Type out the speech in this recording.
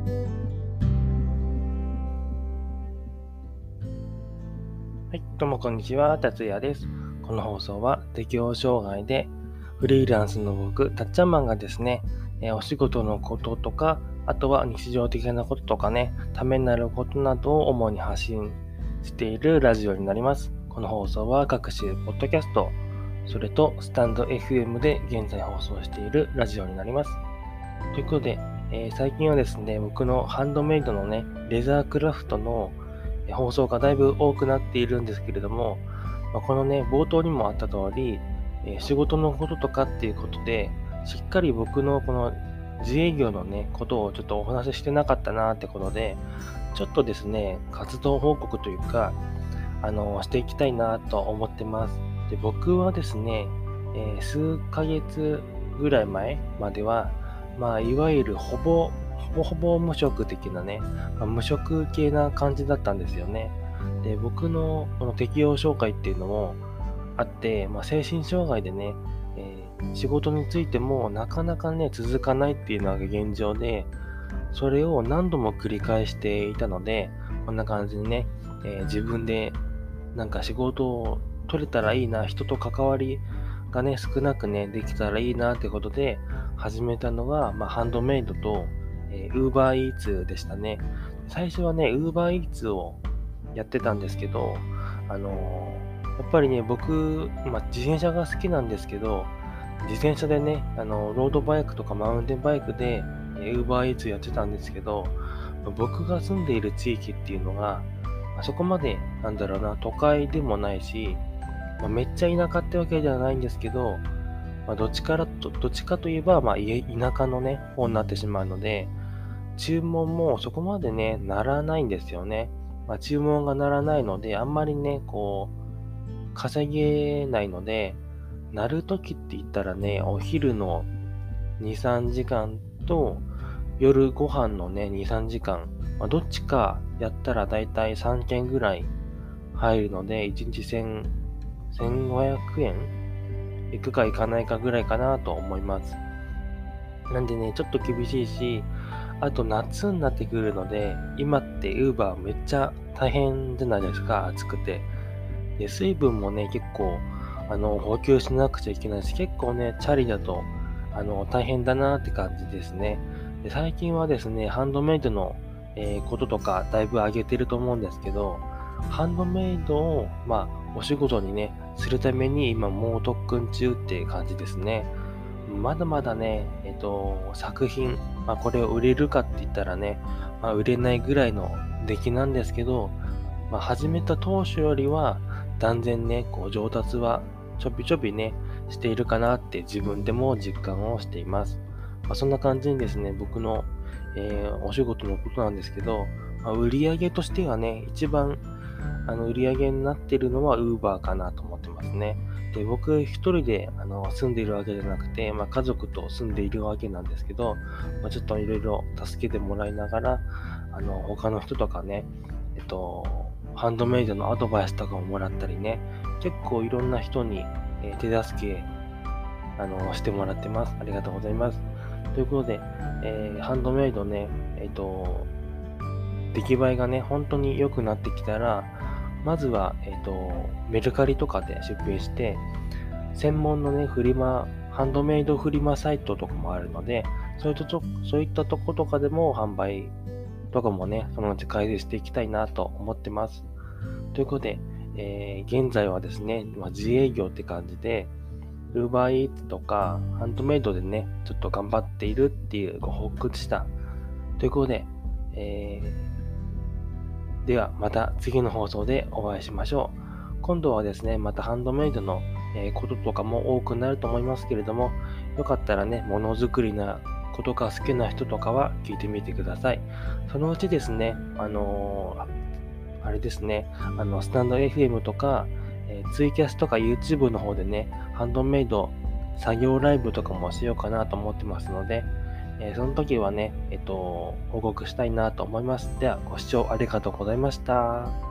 はい、どうもこんにちは、達也です。この放送は適応障害でフリーランスの僕、たっちゃんマンがですね、えお仕事のこととか、あとは日常的なこととかね、ためになることなどを主に発信しているラジオになります。この放送は各種ポッドキャスト、それとスタンド FM で現在放送しているラジオになります。ということで、えー、最近はですね、僕のハンドメイドのね、レザークラフトの放送がだいぶ多くなっているんですけれども、まあ、このね、冒頭にもあった通り、えー、仕事のこととかっていうことで、しっかり僕のこの自営業のね、ことをちょっとお話ししてなかったなってことで、ちょっとですね、活動報告というか、あの、していきたいなと思ってます。で、僕はですね、えー、数ヶ月ぐらい前までは、まあ、いわゆるほぼほぼほぼ無職的なね、まあ、無職系な感じだったんですよね。で、僕のこの適応障害っていうのもあって、まあ、精神障害でね、えー、仕事についてもなかなかね、続かないっていうのが現状で、それを何度も繰り返していたので、こんな感じにね、えー、自分でなんか仕事を取れたらいいな、人と関わりがね、少なくね、できたらいいなってことで始めたのが、まあ、ハンドメイドと、えー、UberEats でしたね。最初はね、UberEats をやってたんですけど、あのー、やっぱりね、僕、まあ、自転車が好きなんですけど、自転車でね、あのロードバイクとかマウンテンバイクでえ UberEats やってたんですけど、僕が住んでいる地域っていうのが、あそこまで、なんだろうな、都会でもないし、まあ、めっちゃ田舎ってわけではないんですけど、まあ、どっちからと、どっちかといえば、まあ、田舎のね、方になってしまうので、注文もそこまでね、ならないんですよね。まあ、注文がならないので、あんまりね、こう、稼げないので、なるときって言ったらね、お昼の2、3時間と、夜ご飯のね、2、3時間、まあ、どっちかやったらだいたい3件ぐらい入るので、1日1000、1500円？行くか行かないかぐらいかなと思います。なんでね、ちょっと厳しいし、あと夏になってくるので、今って Uber めっちゃ大変じゃないですか、暑くて。で、水分もね、結構、あの、補給しなくちゃいけないし、結構ね、チャリだと、あの、大変だなって感じですね。で最近はですね、ハンドメイドの、えー、こととか、だいぶ上げてると思うんですけど、ハンドメイドを、まあ、お仕事にね、するために今、猛特訓中って感じですね。まだまだね、えっ、と、作品、まあ、これを売れるかって言ったらね、まあ、売れないぐらいの出来なんですけど、まあ、始めた当初よりは、断然ね、こう上達はちょびちょびね、しているかなって自分でも実感をしています。まあ、そんな感じにですね、僕の、えー、お仕事のことなんですけど、まあ、売り上げとしてはね、一番あの売り上げになってるのは Uber かなと思ってますね。で、僕一人であの住んでいるわけじゃなくて、まあ、家族と住んでいるわけなんですけど、まあ、ちょっといろいろ助けてもらいながら、あの、他の人とかね、えっと、ハンドメイドのアドバイスとかをもらったりね、結構いろんな人に、え手助け、あの、してもらってます。ありがとうございます。ということで、えー、ハンドメイドね、えっと、出来栄えがね、本当に良くなってきたら、まずは、えっ、ー、と、メルカリとかで出品して、専門のね、フリマ、ハンドメイドフリマサイトとかもあるので、そういったとそういったとことかでも販売とかもね、そのうち改善していきたいなと思ってます。ということで、えー、現在はですね、まあ、自営業って感じで、UberEats とか、ハンドメイドでね、ちょっと頑張っているっていうご報告でした。ということで、えーではまた次の放送でお会いしましょう。今度はですね、またハンドメイドの、こととかも多くなると思いますけれども、よかったらね、ものづくりなことが好きな人とかは聞いてみてください。そのうちですね、あのー、あれですね、あの、スタンド FM とか、えー、ツイキャスとか YouTube の方でね、ハンドメイド作業ライブとかもしようかなと思ってますので、えー、その時はね、えっと、報告したいなと思います。では、ご視聴ありがとうございました。